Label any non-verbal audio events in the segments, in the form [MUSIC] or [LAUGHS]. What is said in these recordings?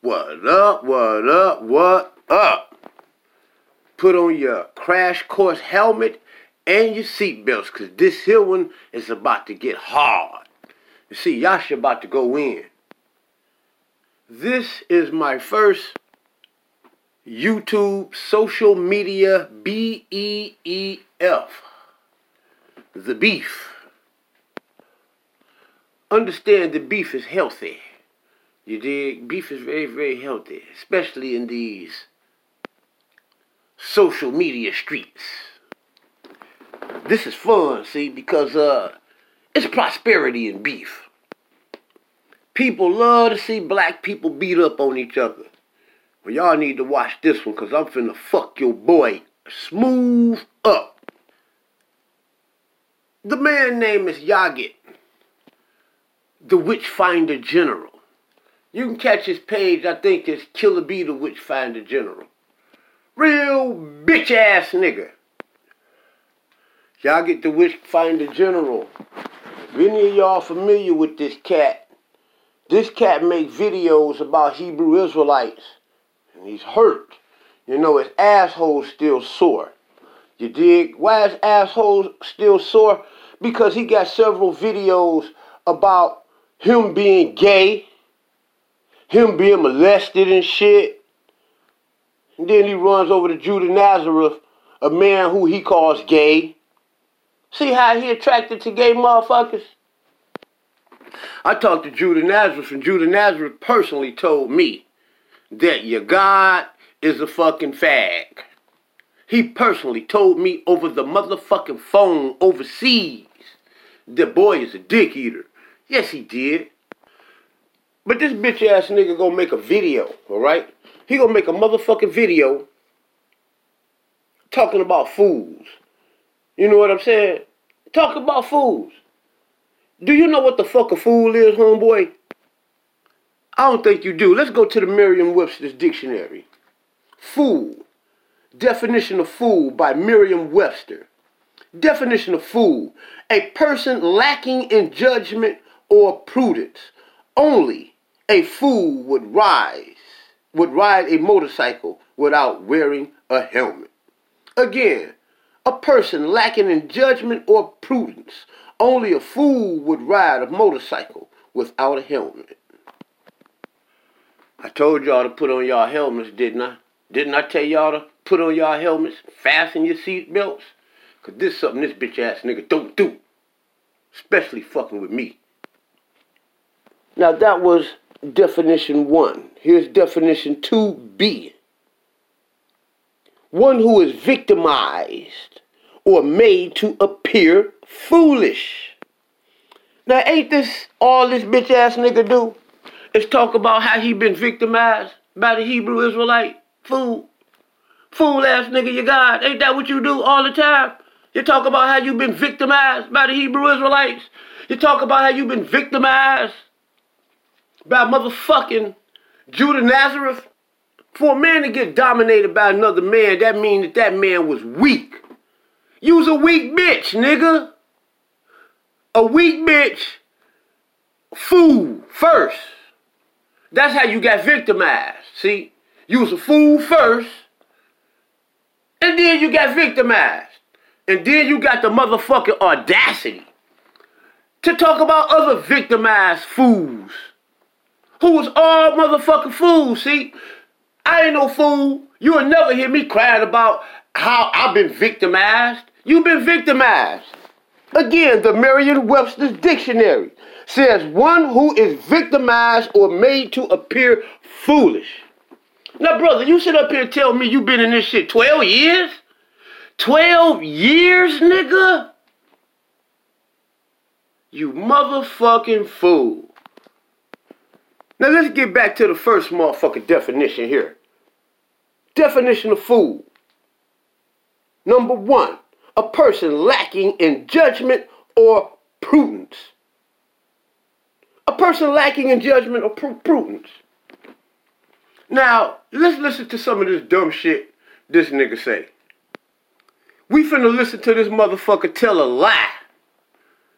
What up, what up, what up? Put on your crash course helmet and your seatbelts, because this here one is about to get hard. You see, Yasha about to go in. This is my first YouTube social media B E E F. The beef. Understand the beef is healthy. You dig? Beef is very, very healthy, especially in these social media streets. This is fun, see, because uh it's prosperity in beef. People love to see black people beat up on each other. Well, y'all need to watch this one because I'm finna fuck your boy smooth up. The man name is Yagit, the Witchfinder General. You can catch his page, I think it's Killer B the Witchfinder General. Real bitch ass nigga. Y'all get the Witchfinder General. If any of y'all familiar with this cat, this cat make videos about Hebrew Israelites. And he's hurt. You know, his asshole's still sore. You dig? Why is asshole still sore? Because he got several videos about him being gay, him being molested and shit. And then he runs over to Judah Nazareth, a man who he calls gay. See how he attracted to gay motherfuckers? I talked to Judah Nazareth, and Judah Nazareth personally told me that your God is a fucking fag. He personally told me over the motherfucking phone overseas that boy is a dick eater. Yes, he did. But this bitch ass nigga gonna make a video, alright? He gonna make a motherfucking video talking about fools. You know what I'm saying? Talking about fools. Do you know what the fuck a fool is, homeboy? I don't think you do. Let's go to the Merriam Webster's dictionary. Fool. Definition of fool by Merriam Webster. Definition of fool. A person lacking in judgment or prudence. Only a fool would rise, would ride a motorcycle without wearing a helmet. Again, a person lacking in judgment or prudence. Only a fool would ride a motorcycle without a helmet. I told y'all to put on y'all helmets, didn't I? Didn't I tell y'all to put on y'all helmets, fasten your seat belts? Cause this is something this bitch ass nigga don't do. Especially fucking with me. Now that was definition one. Here's definition 2B. One who is victimized or made to appear foolish. Now ain't this all this bitch ass nigga do? Is talk about how he been victimized by the Hebrew Israelite fool. Fool ass nigga, you God. Ain't that what you do all the time? You talk about how you been victimized by the Hebrew Israelites. You talk about how you been victimized by motherfucking Judah Nazareth. For a man to get dominated by another man, that means that that man was weak. You was a weak bitch, nigga. A weak bitch. Fool first. That's how you got victimized. See? You was a fool first. And then you got victimized. And then you got the motherfucking audacity to talk about other victimized fools. Who was all motherfucking fools, see? I ain't no fool. You will never hear me crying about how I've been victimized. You've been victimized. Again, the Merriam-Webster's dictionary says one who is victimized or made to appear foolish. Now, brother, you sit up here and tell me you've been in this shit 12 years? 12 years, nigga? You motherfucking fool. Now let's get back to the first motherfucking definition here. Definition of fool. Number one, a person lacking in judgment or prudence. A person lacking in judgment or pr- prudence. Now, let's listen to some of this dumb shit this nigga say. We finna listen to this motherfucker tell a lie,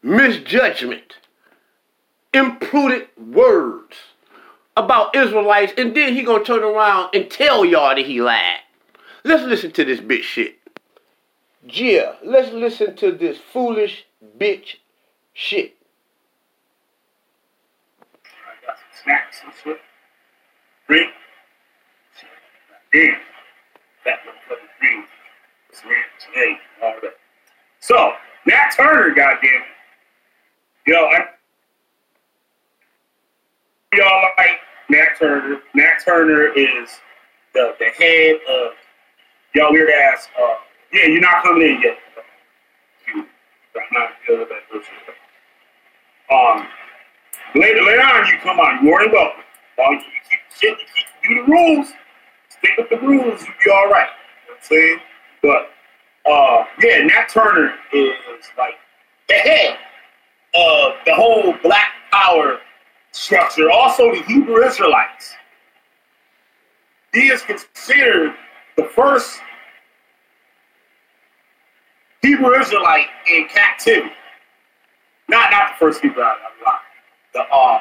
misjudgment, imprudent words about Israelites, and then he gonna turn around and tell y'all that he lied. Let's listen to this bitch shit. Yeah, let's listen to this foolish bitch shit. Snacks and shit. Drink. Damn. That motherfucking drink. It's rich. Hey, all. So, Nat Turner, goddamn. Yo, I y'all like Nat Turner. Nat Turner is the, the head of y'all weird ass. Uh, yeah, you're not coming in yet. You, I'm not good at that. Um, later, later on, you come on. You're more than welcome. Long as you keep shit, you keep do the rules. Stick with the rules, you'll be all right. You know I'm saying? But uh, yeah, Nat Turner is like the head of the whole Black Power structure. Also, the Hebrew Israelites. He is considered the first Hebrew Israelite in captivity. Not not the first Hebrew Israelite. The uh,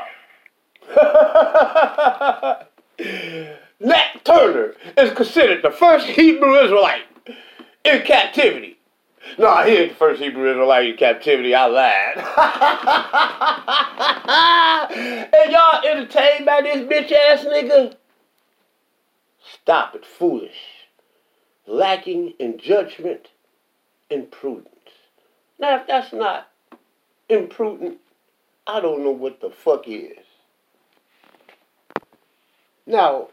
[LAUGHS] Nat Turner is considered the first Hebrew Israelite in captivity. No, ain't the first Hebrew Israelite captivity. I lied. [LAUGHS] and y'all entertained by this bitch ass nigga? Stop it, foolish. Lacking in judgment and prudence. Now, if that's not imprudent, I don't know what the fuck is. Now,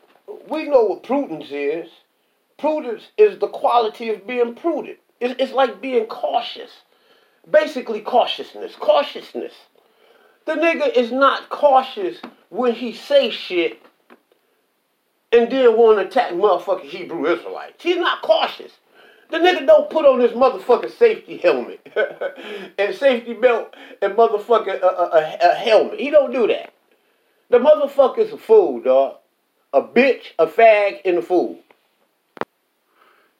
we know what prudence is. Prudence is the quality of being prudent. It's, it's like being cautious. Basically, cautiousness. Cautiousness. The nigga is not cautious when he say shit and then want to attack motherfucking Hebrew Israelites. He's not cautious. The nigga don't put on his motherfucking safety helmet [LAUGHS] and safety belt and motherfucking a, a, a, a helmet. He don't do that. The motherfucker's a fool, dog. A bitch, a fag, and a fool.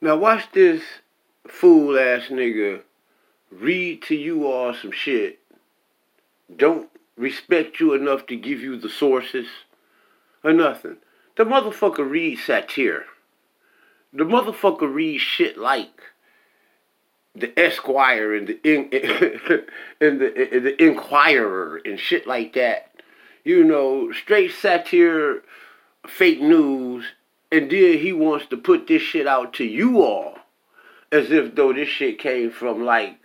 Now watch this fool ass nigga read to you all some shit. Don't respect you enough to give you the sources or nothing. The motherfucker reads satire. The motherfucker reads shit like the Esquire and the in, [LAUGHS] and the and the Inquirer and shit like that. You know, straight satire, fake news, and then he wants to put this shit out to you all as if though this shit came from like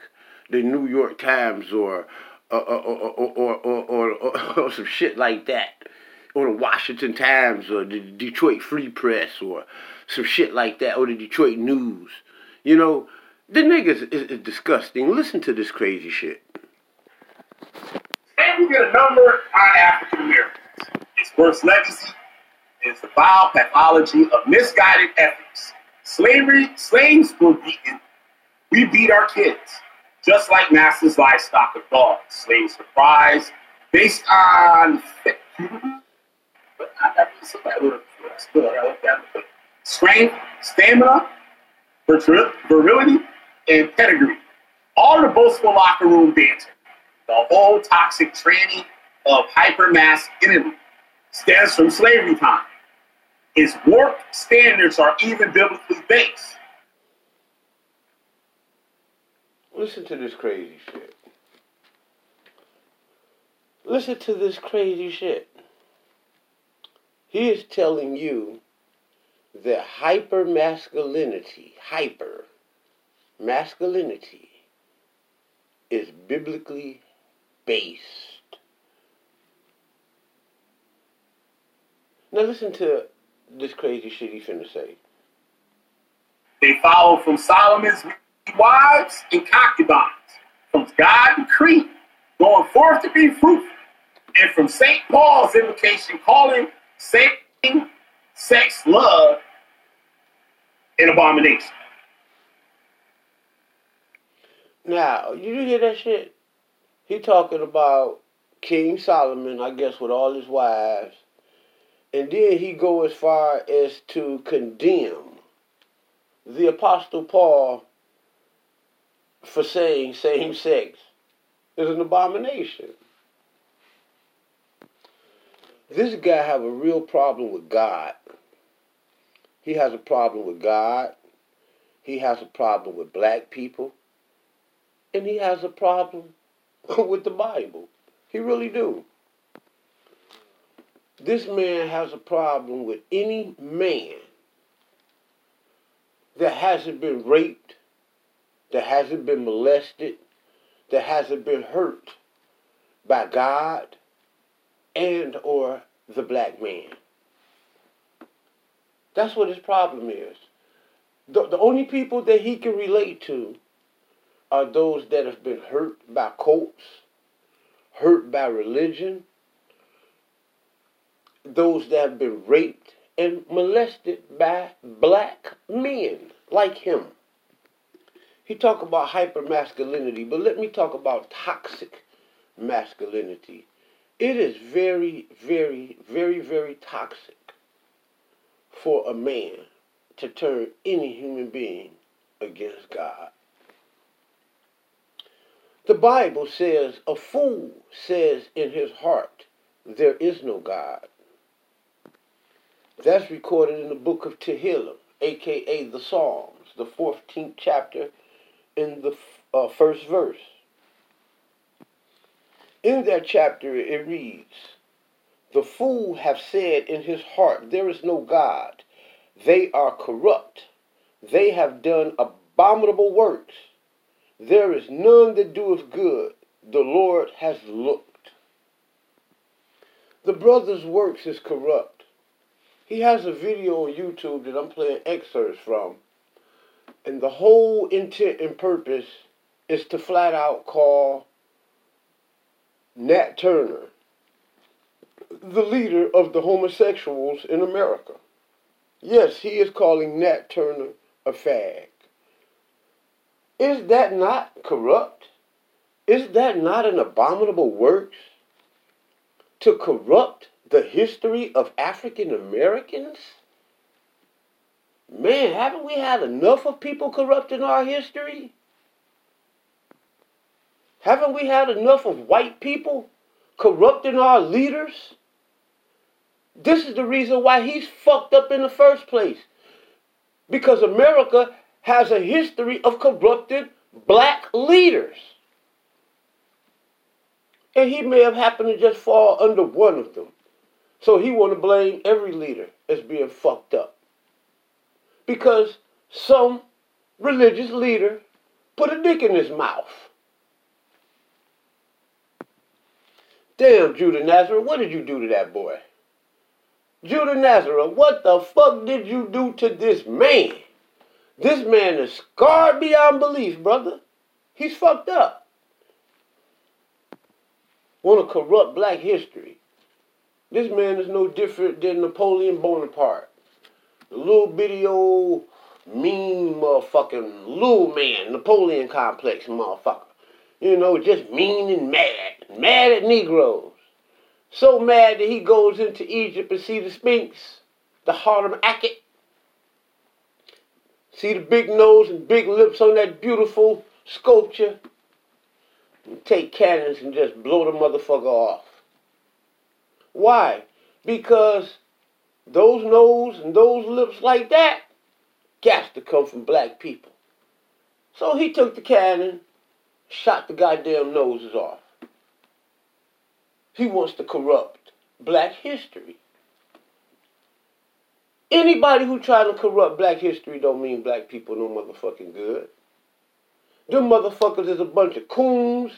the New York Times or uh, uh, uh, or or or, or, or, or [LAUGHS] some shit like that, or the Washington Times or the Detroit Free Press or some shit like that, or the Detroit News. You know, the niggas is, is disgusting. Listen to this crazy shit. And we get a number on African Americans. Its worst legacy is the vile pathology of misguided ethics. Slavery, slaves were beaten. We beat our kids, just like masters' livestock of dogs. Slaves were prized based on. Strength, stamina, virility, and pedigree. All the boastful locker room banter. The whole toxic tranny of hypermasculinity stems from slavery time. Its warped standards are even biblically based. Listen to this crazy shit. Listen to this crazy shit. He is telling you that hyper masculinity, hyper masculinity, is biblically based. Now listen to this crazy shit he finna say. They follow from Solomon's wives and concubines, from God decree, going forth to be fruitful, and from St. Paul's invocation calling same sex love an abomination. Now, you hear that shit? He talking about King Solomon, I guess, with all his wives and then he go as far as to condemn the Apostle Paul for saying same sex is an abomination. This guy have a real problem with God. He has a problem with God. He has a problem with black people. And he has a problem [LAUGHS] with the Bible. He really do. This man has a problem with any man that hasn't been raped, that hasn't been molested, that hasn't been hurt by God and or the black man. That's what his problem is. The, the only people that he can relate to are those that have been hurt by cults, hurt by religion, those that have been raped and molested by black men like him. He talk about hypermasculinity, but let me talk about toxic masculinity. It is very, very, very, very toxic for a man to turn any human being against God. The Bible says, a fool says in his heart, there is no God. That's recorded in the book of Tehillim, aka the Psalms, the 14th chapter, in the uh, first verse. In that chapter, it reads, The fool have said in his heart, There is no God. They are corrupt. They have done abominable works. There is none that doeth good. The Lord has looked. The brother's works is corrupt. He has a video on YouTube that I'm playing excerpts from. And the whole intent and purpose is to flat out call Nat Turner the leader of the homosexuals in America. Yes, he is calling Nat Turner a fag. Is that not corrupt? Is that not an abominable works? To corrupt the history of African Americans? Man, haven't we had enough of people corrupting our history? Haven't we had enough of white people corrupting our leaders? This is the reason why he's fucked up in the first place. Because America has a history of corrupted black leaders. And he may have happened to just fall under one of them. So he want to blame every leader as being fucked up. Because some religious leader put a dick in his mouth. Damn, Judah Nazareth, what did you do to that boy? Judah Nazareth, what the fuck did you do to this man? This man is scarred beyond belief, brother. He's fucked up. Want to corrupt black history. This man is no different than Napoleon Bonaparte. The little bitty old mean motherfucking little man, Napoleon complex motherfucker. You know, just mean and mad. Mad at Negroes. So mad that he goes into Egypt and see the Sphinx, the Horemakhet. See the big nose and big lips on that beautiful sculpture. And take cannons and just blow the motherfucker off. Why? Because those nose and those lips like that got to come from black people. So he took the cannon, shot the goddamn noses off. He wants to corrupt black history. Anybody who try to corrupt black history don't mean black people no motherfucking good. Them motherfuckers is a bunch of coons,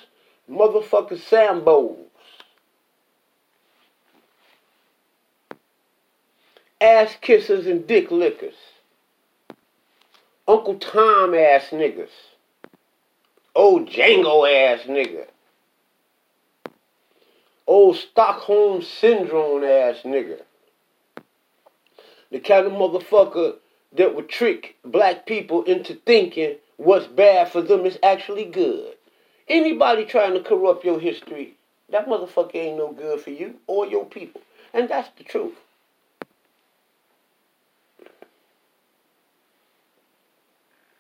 motherfucking sambos. Ass kissers and dick lickers. Uncle Tom ass niggas. Old Django ass nigga. Old Stockholm Syndrome ass nigga. The kind of motherfucker that would trick black people into thinking what's bad for them is actually good. Anybody trying to corrupt your history, that motherfucker ain't no good for you or your people. And that's the truth.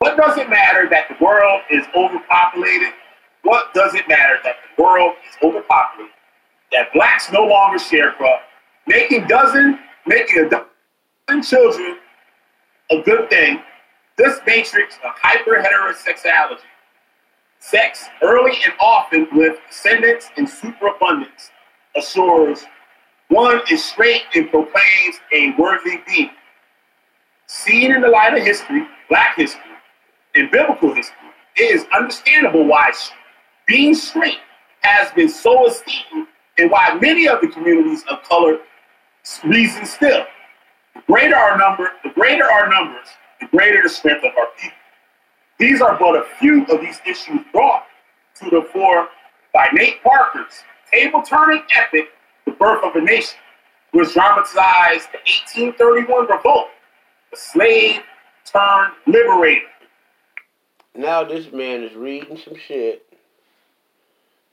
What does it matter that the world is overpopulated? What does it matter that the world is overpopulated? That blacks no longer sharecrop, making dozen, making a dozen children a good thing. This matrix of hyper heterosexuality, sex early and often with descendants in superabundance, assures one is straight and proclaims a worthy being. Seen in the light of history, black history, and biblical history, it is understandable why being straight has been so esteemed and why many of the communities of color reason still. The greater our number, the greater our numbers, the greater the strength of our people. These are but a few of these issues brought to the fore by Nate Parker's table-turning epic, The Birth of a Nation, which dramatized the 1831 revolt, the slave turned liberator. Now this man is reading some shit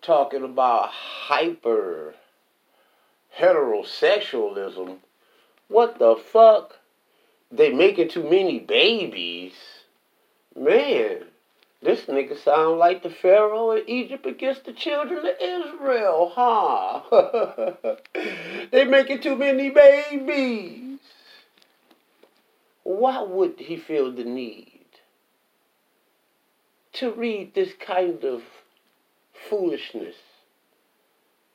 talking about hyper heterosexualism. What the fuck? They making too many babies. Man, this nigga sound like the Pharaoh in Egypt against the children of Israel, huh? [LAUGHS] they making too many babies. Why would he feel the need to read this kind of foolishness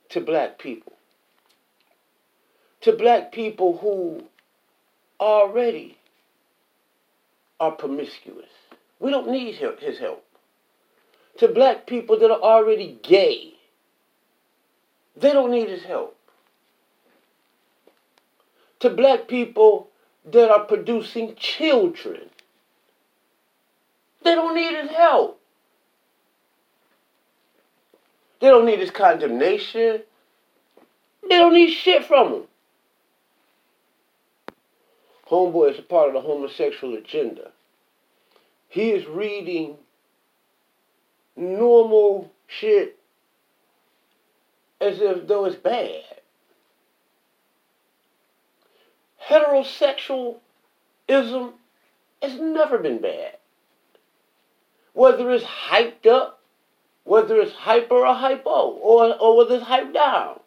to black people. To black people who already are promiscuous. We don't need his help. To black people that are already gay, they don't need his help. To black people that are producing children, they don't need his help. They don't need his condemnation. They don't need shit from him. Homeboy is a part of the homosexual agenda. He is reading normal shit as if though it's bad. Heterosexualism has never been bad. Whether it's hyped up whether it's hyper or hypo, or, or whether it's hyped down.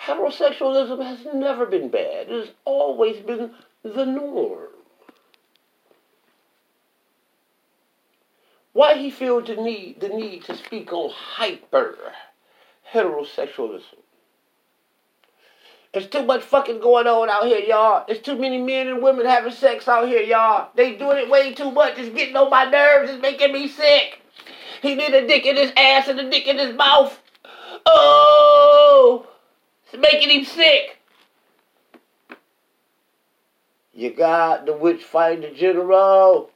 Heterosexualism has never been bad. It has always been the norm. Why he feels the need, the need to speak on hyper heterosexualism? There's too much fucking going on out here, y'all. There's too many men and women having sex out here, y'all. They doing it way too much. It's getting on my nerves. It's making me sick. He need a dick in his ass and a dick in his mouth. Oh, it's making him sick. You got the witch finder general.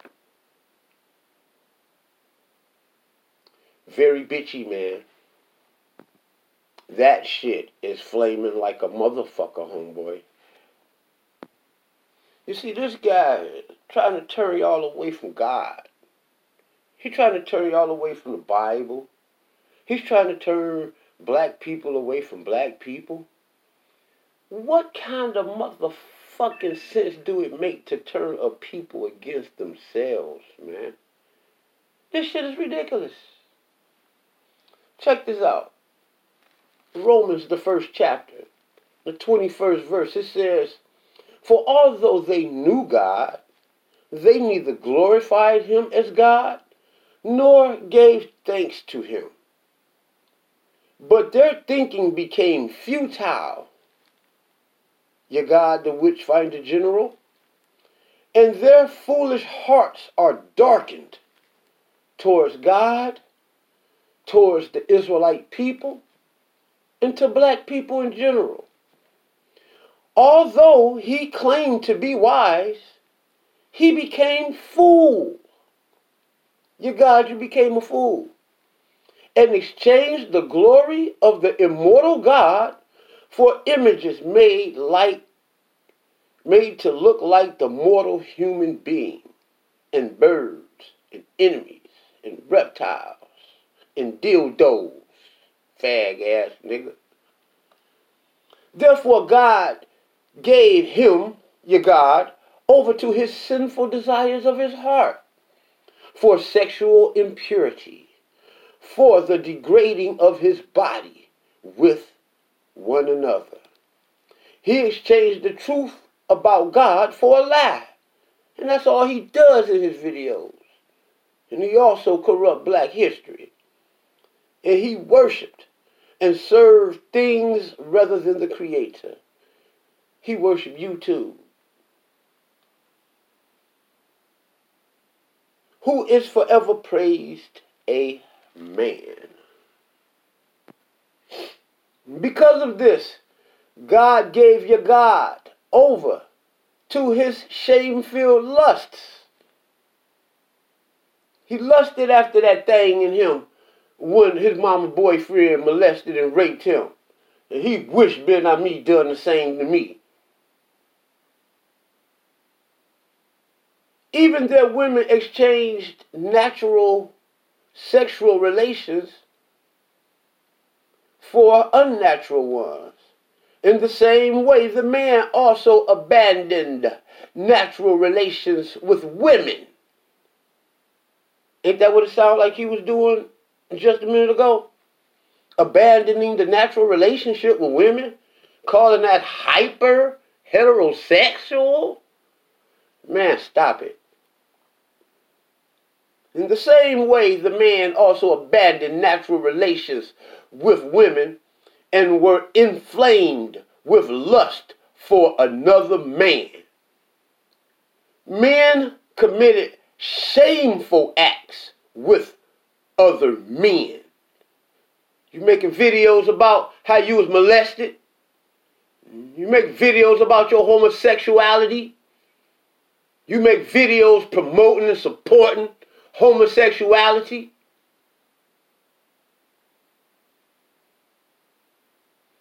Very bitchy, man. That shit is flaming like a motherfucker, homeboy. You see, this guy trying to turn y'all away from God. He's trying to turn y'all away from the Bible. He's trying to turn black people away from black people. What kind of motherfucking sense do it make to turn a people against themselves, man? This shit is ridiculous. Check this out. Romans, the first chapter, the 21st verse, it says, For although they knew God, they neither glorified him as God nor gave thanks to him. But their thinking became futile. Ye God, the witch finder general, and their foolish hearts are darkened towards God, towards the Israelite people, and to black people in general. Although he claimed to be wise, he became fool. Your God, you became a fool. And exchanged the glory of the immortal God for images made like made to look like the mortal human being and birds and enemies and reptiles and dildos fag ass nigga therefore god gave him your god over to his sinful desires of his heart for sexual impurity, for the degrading of his body with one another. He exchanged the truth about God for a lie. And that's all he does in his videos. And he also corrupt black history. And he worshiped and serve things rather than the creator. He worshiped you too. Who is forever praised? A man. Because of this, God gave your God over to his shame-filled lusts. He lusted after that thing in him when his mama boyfriend molested and raped him. And he wished Ben Ammi done the same to me. Even their women exchanged natural sexual relations for unnatural ones. In the same way, the man also abandoned natural relations with women. Ain't that what it sounded like he was doing just a minute ago? Abandoning the natural relationship with women? Calling that hyper heterosexual? Man, stop it. In the same way, the man also abandoned natural relations with women and were inflamed with lust for another man. Men committed shameful acts with other men. You making videos about how you was molested? You make videos about your homosexuality? You make videos promoting and supporting homosexuality?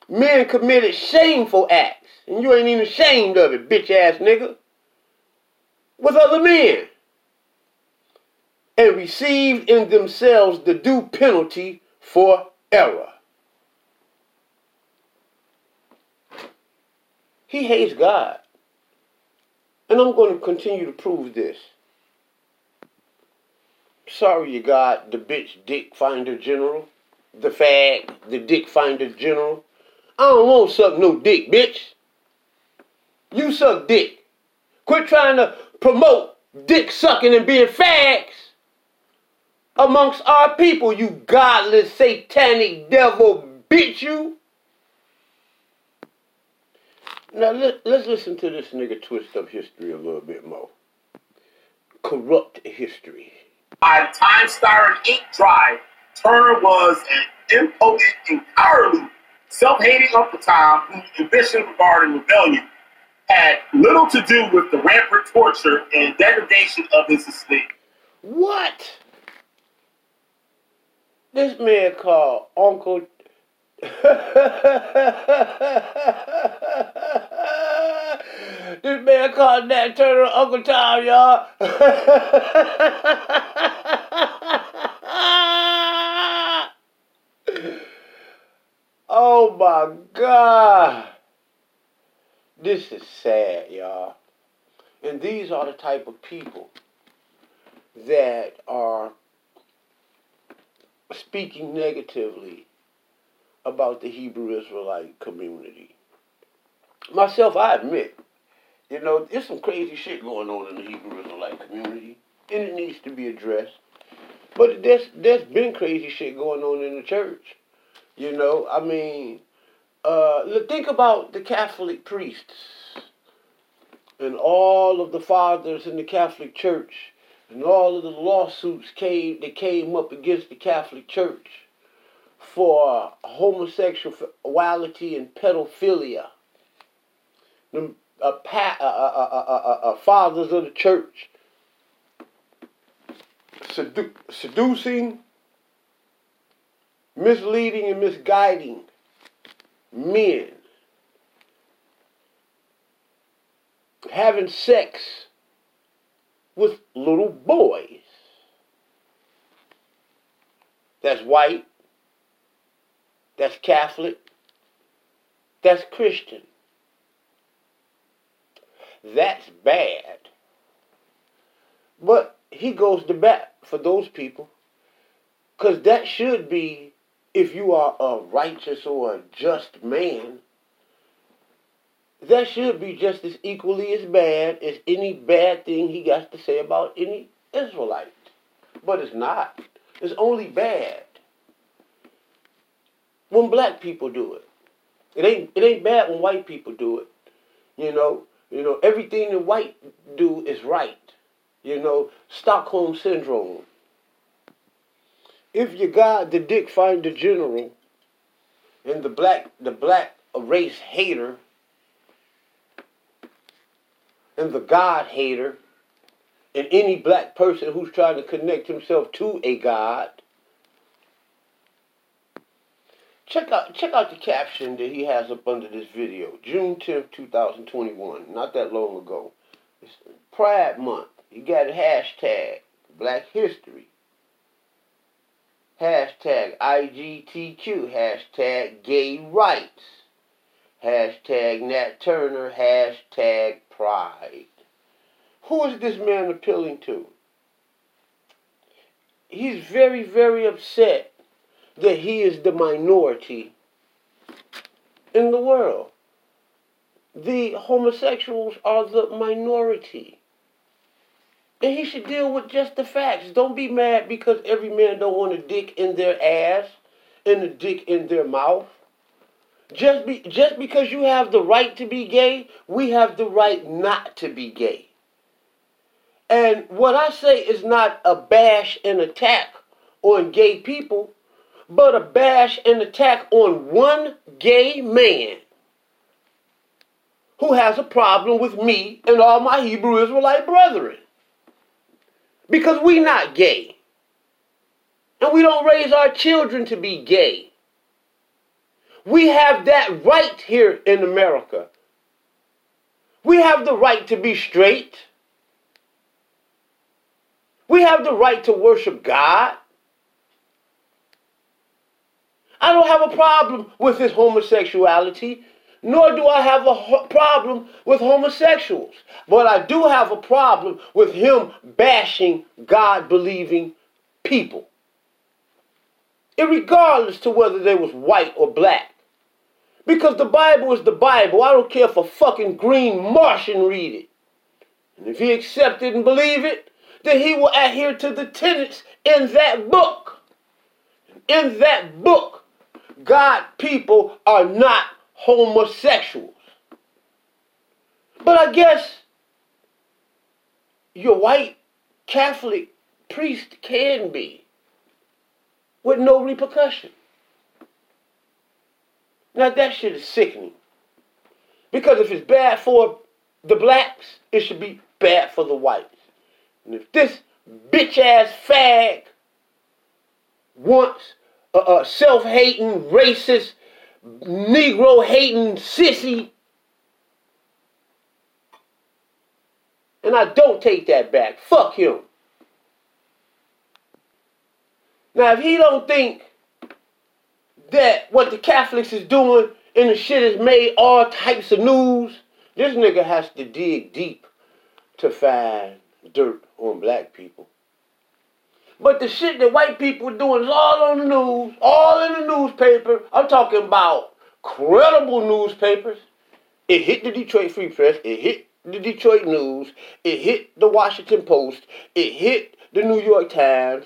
Men committed shameful acts, and you ain't even ashamed of it, bitch ass nigga, with other men, and received in themselves the due penalty for error. He hates God. And I'm going to continue to prove this. Sorry you got the bitch dick finder general, the fag, the dick finder general. I don't want to suck no dick, bitch. You suck dick. Quit trying to promote dick sucking and being fags amongst our people, you godless, satanic devil bitch, you. Now let, let's listen to this nigga twist up history a little bit more. Corrupt history. By the time Star and Ink Drive, Turner was an impotent and cowardly self-hating Uncle Tom whose ambition regarding rebellion had little to do with the rampant torture and degradation of his estate. What? This man called Uncle. [LAUGHS] this man called Nat Turner Uncle Tom, y'all. [LAUGHS] oh my God. This is sad, y'all. And these are the type of people that are speaking negatively about the Hebrew Israelite community. Myself, I admit, you know, there's some crazy shit going on in the Hebrew Israelite community, and it needs to be addressed. But there's there's been crazy shit going on in the church. You know, I mean, uh, think about the Catholic priests and all of the fathers in the Catholic Church and all of the lawsuits came that came up against the Catholic Church for homosexuality and pedophilia. The uh, pa- uh, uh, fathers of the church sedu- seducing, misleading, and misguiding men, having sex with little boys. That's white. That's Catholic. That's Christian. That's bad. But he goes to bat for those people. Because that should be, if you are a righteous or a just man, that should be just as equally as bad as any bad thing he got to say about any Israelite. But it's not. It's only bad when black people do it. It ain't it ain't bad when white people do it. You know, you know, everything the white do is right. You know, Stockholm syndrome. If you got the dick find the general and the black the black race hater and the God hater and any black person who's trying to connect himself to a God Check out check out the caption that he has up under this video. June 10th, 2021. Not that long ago. It's Pride Month. He got a hashtag Black History. Hashtag IGTQ. Hashtag gay rights. Hashtag Nat Turner. Hashtag pride. Who is this man appealing to? He's very, very upset that he is the minority in the world. The homosexuals are the minority. And he should deal with just the facts. Don't be mad because every man don't want a dick in their ass and a dick in their mouth. Just be just because you have the right to be gay, we have the right not to be gay. And what I say is not a bash and attack on gay people but a bash and attack on one gay man who has a problem with me and all my Hebrew Israelite brethren. Because we not gay. And we don't raise our children to be gay. We have that right here in America. We have the right to be straight. We have the right to worship God. I don't have a problem with his homosexuality, nor do I have a problem with homosexuals. But I do have a problem with him bashing God believing people. Irregardless to whether they was white or black. Because the Bible is the Bible. I don't care if a fucking green Martian read it. And if he accept it and believe it, then he will adhere to the tenets in that book. In that book, God people are not homosexuals. But I guess your white Catholic priest can be with no repercussion. Now that shit is sickening. Because if it's bad for the blacks, it should be bad for the whites. And if this bitch ass fag wants a, a self hating, racist, Negro hating sissy. And I don't take that back. Fuck him. Now, if he don't think that what the Catholics is doing and the shit has made all types of news, this nigga has to dig deep to find dirt on black people. But the shit that white people doing is all on the news, all in the newspaper. I'm talking about credible newspapers. It hit the Detroit Free Press. It hit the Detroit News. It hit the Washington Post. It hit the New York Times.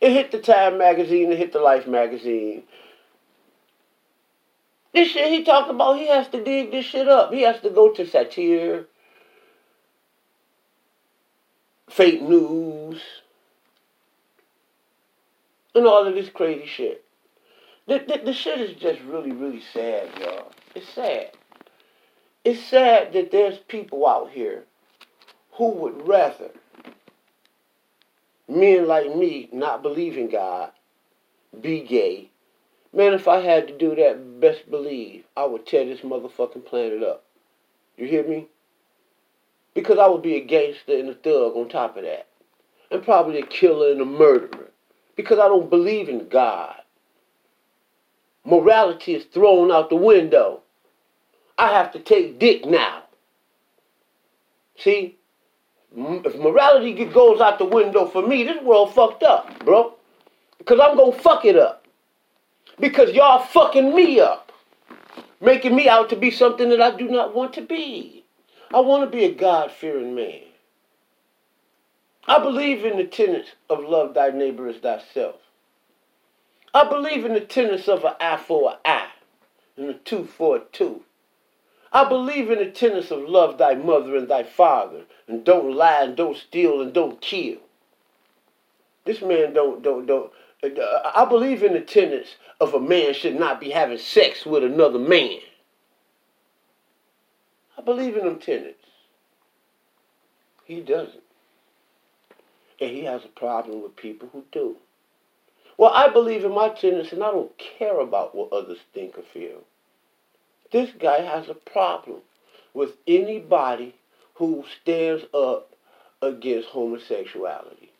It hit the Time magazine. It hit the Life magazine. This shit he talked about, he has to dig this shit up. He has to go to satire, fake news, and all of this crazy shit. The, the, the shit is just really, really sad, y'all. It's sad. It's sad that there's people out here who would rather men like me not believe in God, be gay. Man, if I had to do that, best believe I would tear this motherfucking planet up. You hear me? Because I would be a gangster and a thug on top of that. And probably a killer and a murderer because I don't believe in God. Morality is thrown out the window. I have to take dick now. See? Mm, if morality goes out the window for me, this world fucked up, bro. Because I'm going to fuck it up. Because y'all fucking me up. making me out to be something that I do not want to be. I want to be a God fearing man. I believe in the tenets of love thy neighbor as thyself. I believe in the tenets of an eye for an eye and a tooth for a tooth. I believe in the tenets of love thy mother and thy father, and don't lie and don't steal and don't kill. This man don't don't don't. I believe in the tenets of a man should not be having sex with another man. I believe in them tenets. He doesn't. And he has a problem with people who do. Well, I believe in my tenets and I don't care about what others think or feel. This guy has a problem with anybody who stands up against homosexuality.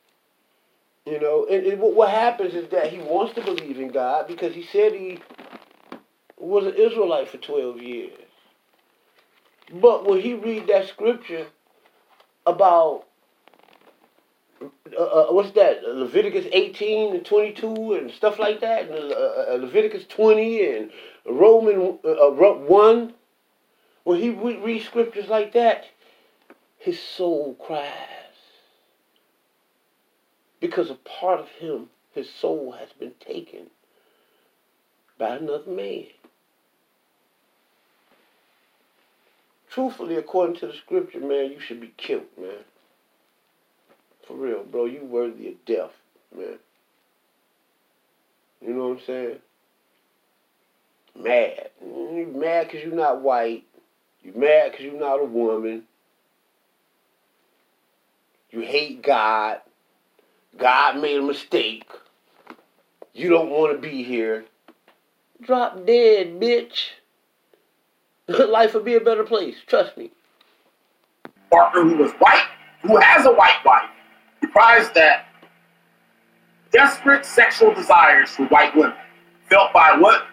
You know, and, and what happens is that he wants to believe in God because he said he was an Israelite for 12 years. But when he read that scripture about uh, uh, what's that? Leviticus 18 and 22 and stuff like that, and uh, uh Leviticus 20 and Roman uh, 1. When he re- reads scriptures like that, his soul cries. Because a part of him, his soul, has been taken by another man. Truthfully, according to the scripture, man, you should be killed, man. For real, bro, you worthy of death, man. You know what I'm saying? Mad. You mad because you're not white. You mad because you're not a woman. You hate God. God made a mistake. You don't want to be here. Drop dead, bitch. [LAUGHS] Life would be a better place. Trust me. Partner who was white, who has a white wife, reprised that desperate sexual desires for white women, felt by what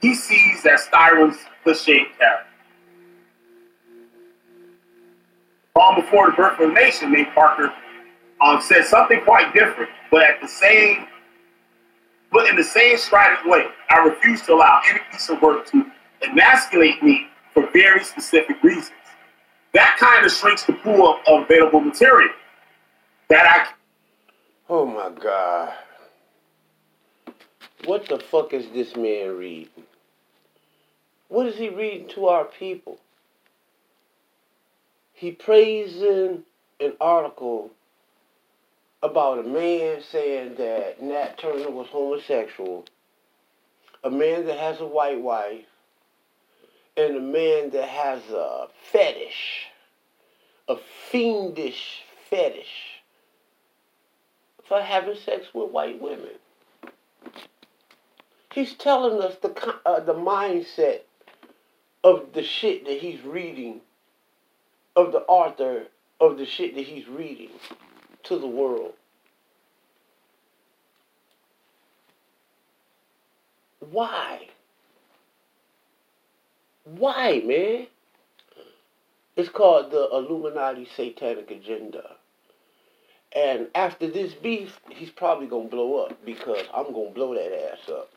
he sees that Styron's cliche character. Long before the birth of a nation, Nate Parker um, said something quite different, but at the same, but in the same strident way. I refuse to allow any piece of work to emasculate me for very specific reasons. That kind of shrinks the pool of available material that I. Oh my God. What the fuck is this man reading? What is he reading to our people? He praising an article about a man saying that Nat Turner was homosexual, a man that has a white wife, and a man that has a fetish, a fiendish fetish for having sex with white women. He's telling us the uh, the mindset of the shit that he's reading, of the author of the shit that he's reading to the world. Why? Why, man? It's called the Illuminati Satanic Agenda. And after this beef, he's probably gonna blow up because I'm gonna blow that ass up.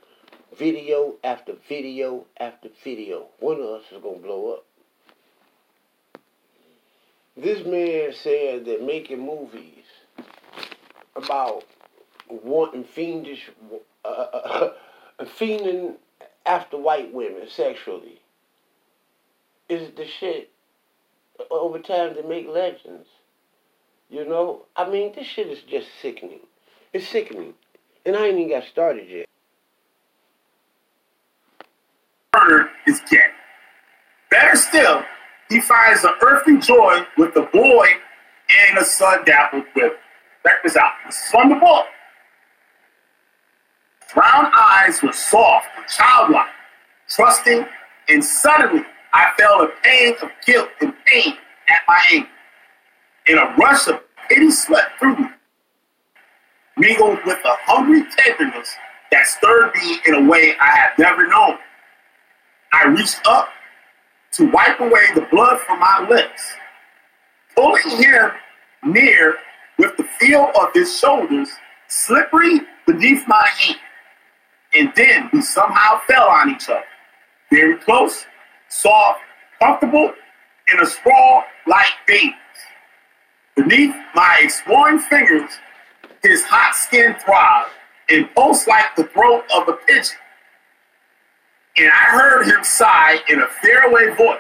Video after video after video. One of us is gonna blow up. This man said that making movies about wanting fiendish, uh, uh, [LAUGHS] uh, fiending after white women sexually is the shit over time to make legends. You know, I mean, this shit is just sickening. It's sickening. And I ain't even got started yet. Gay. Better still, he finds an earthly joy with the boy and the sun dappled with. Check this out. This is from the book. Brown eyes were soft, childlike, trusting, and suddenly I felt a pain of guilt and pain at my ankle and a rush of pity swept through me, mingled with a hungry tenderness that stirred me in a way I had never known. I reached up to wipe away the blood from my lips, pulling him near with the feel of his shoulders slippery beneath my hand. And then we somehow fell on each other, very close soft, comfortable, in a sprawl like babies. Beneath my exploring fingers, his hot skin throbbed and pulsed like the throat of a pigeon. And I heard him sigh in a faraway voice,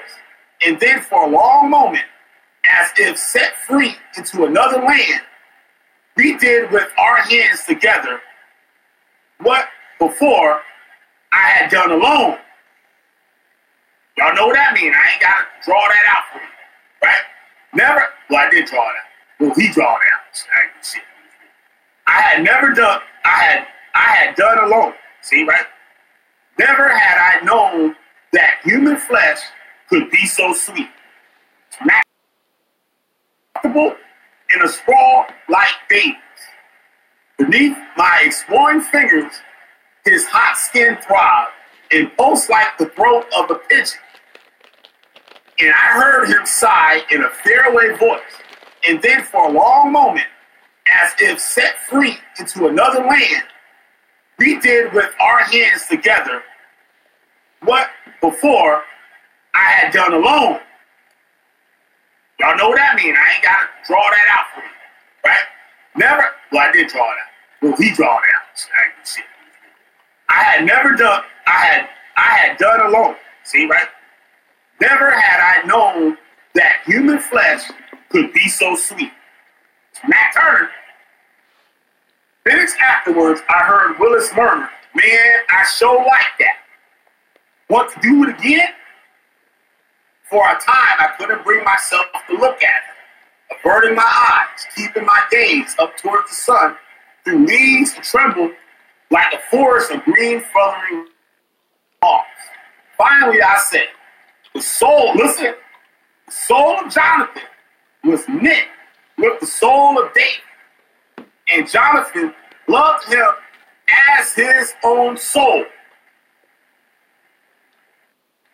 and then for a long moment, as if set free into another land, we did with our hands together what before I had done alone. Y'all know what that means. I ain't got to draw that out for you, right? Never, well, I did draw it out. Well, he draw it out. I. I had never done, I had, I had done alone. See, right? Never had I known that human flesh could be so sweet. Comfortable in a sprawl like babies. Beneath my exploring fingers, his hot skin throbbed and pulsed like the throat of a pigeon. And I heard him sigh in a faraway voice, and then for a long moment, as if set free into another land, we did with our hands together what before I had done alone. Y'all know what that means. I ain't got to draw that out for you, right? Never, well, I did draw it out. Well, he draw it out. So I can see. I had never done, I had, I had done alone. See, right? Never had I known that human flesh could be so sweet. Nat Turner. Minutes afterwards, I heard Willis murmur, Man, I sure like that. Want to do it again? For a time, I couldn't bring myself to look at it. Averting my eyes, keeping my gaze up towards the sun, through leaves trembled like a forest of green feathery moss. Finally, I said, the soul, listen, the soul of Jonathan was knit with the soul of David. And Jonathan loved him as his own soul.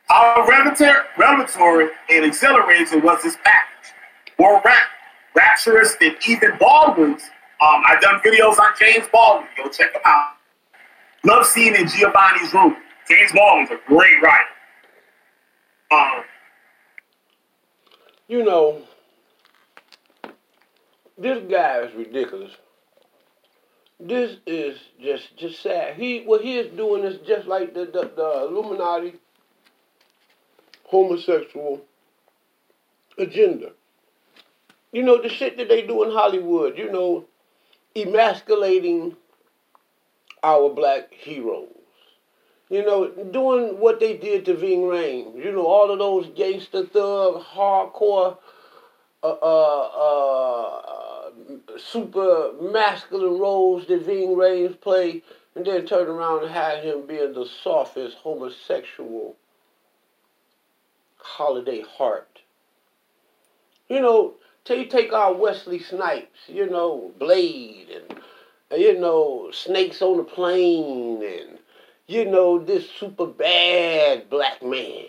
How revelatory and exhilarating was this package. More rap, rapturous than even Baldwin's. Um, I've done videos on James Baldwin. Go check them out. Love seeing in Giovanni's room. James Baldwin's a great writer. Um, you know, this guy is ridiculous. This is just just sad. He what he is doing is just like the the, the Illuminati homosexual agenda. You know the shit that they do in Hollywood. You know, emasculating our black heroes you know, doing what they did to Ving Rhames. You know, all of those gangster thug, hardcore, uh, uh, uh, super masculine roles that Ving Rhames played, and then turn around and have him being the softest homosexual holiday heart. You know, take take our Wesley Snipes, you know, Blade and you know, Snakes on the Plane and you know, this super bad black man.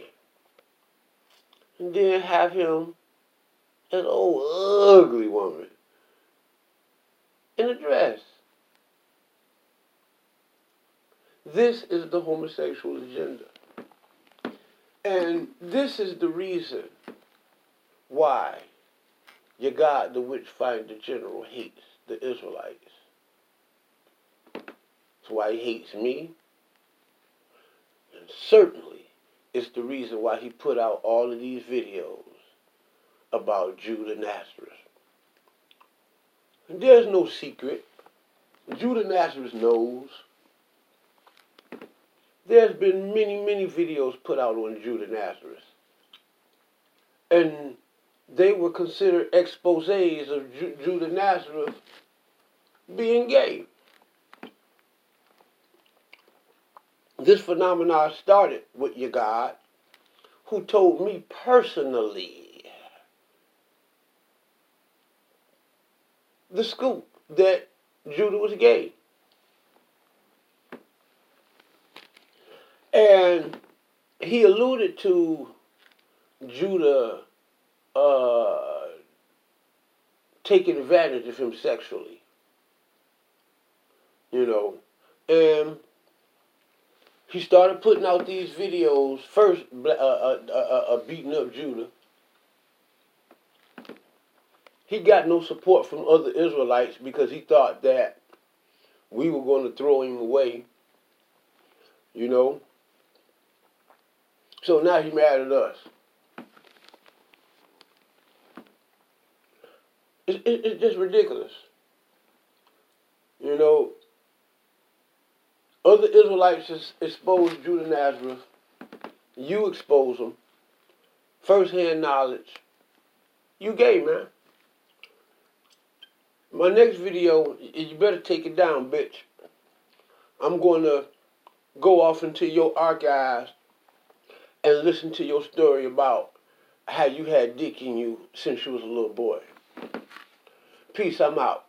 And then have him an old ugly woman in a dress. This is the homosexual agenda. And this is the reason why your God, the witch finder general, hates the Israelites. That's why he hates me And certainly it's the reason why he put out all of these videos about Judah Nazareth. There's no secret. Judah Nazareth knows. There's been many, many videos put out on Judah Nazareth. And they were considered exposes of Ju- Judah Nazareth being gay. This phenomenon started with your God, who told me personally the scoop that Judah was gay. And he alluded to Judah uh, taking advantage of him sexually. You know, and he started putting out these videos. First, uh, uh, uh, uh, beating up Judah. He got no support from other Israelites because he thought that we were going to throw him away. You know. So now he's mad at us. It's, it's just ridiculous. You know, other Israelites exposed Judah Nazareth. You expose them. First-hand knowledge. You gay, man. My next video, you better take it down, bitch. I'm going to go off into your archives and listen to your story about how you had dick in you since you was a little boy. Peace, I'm out.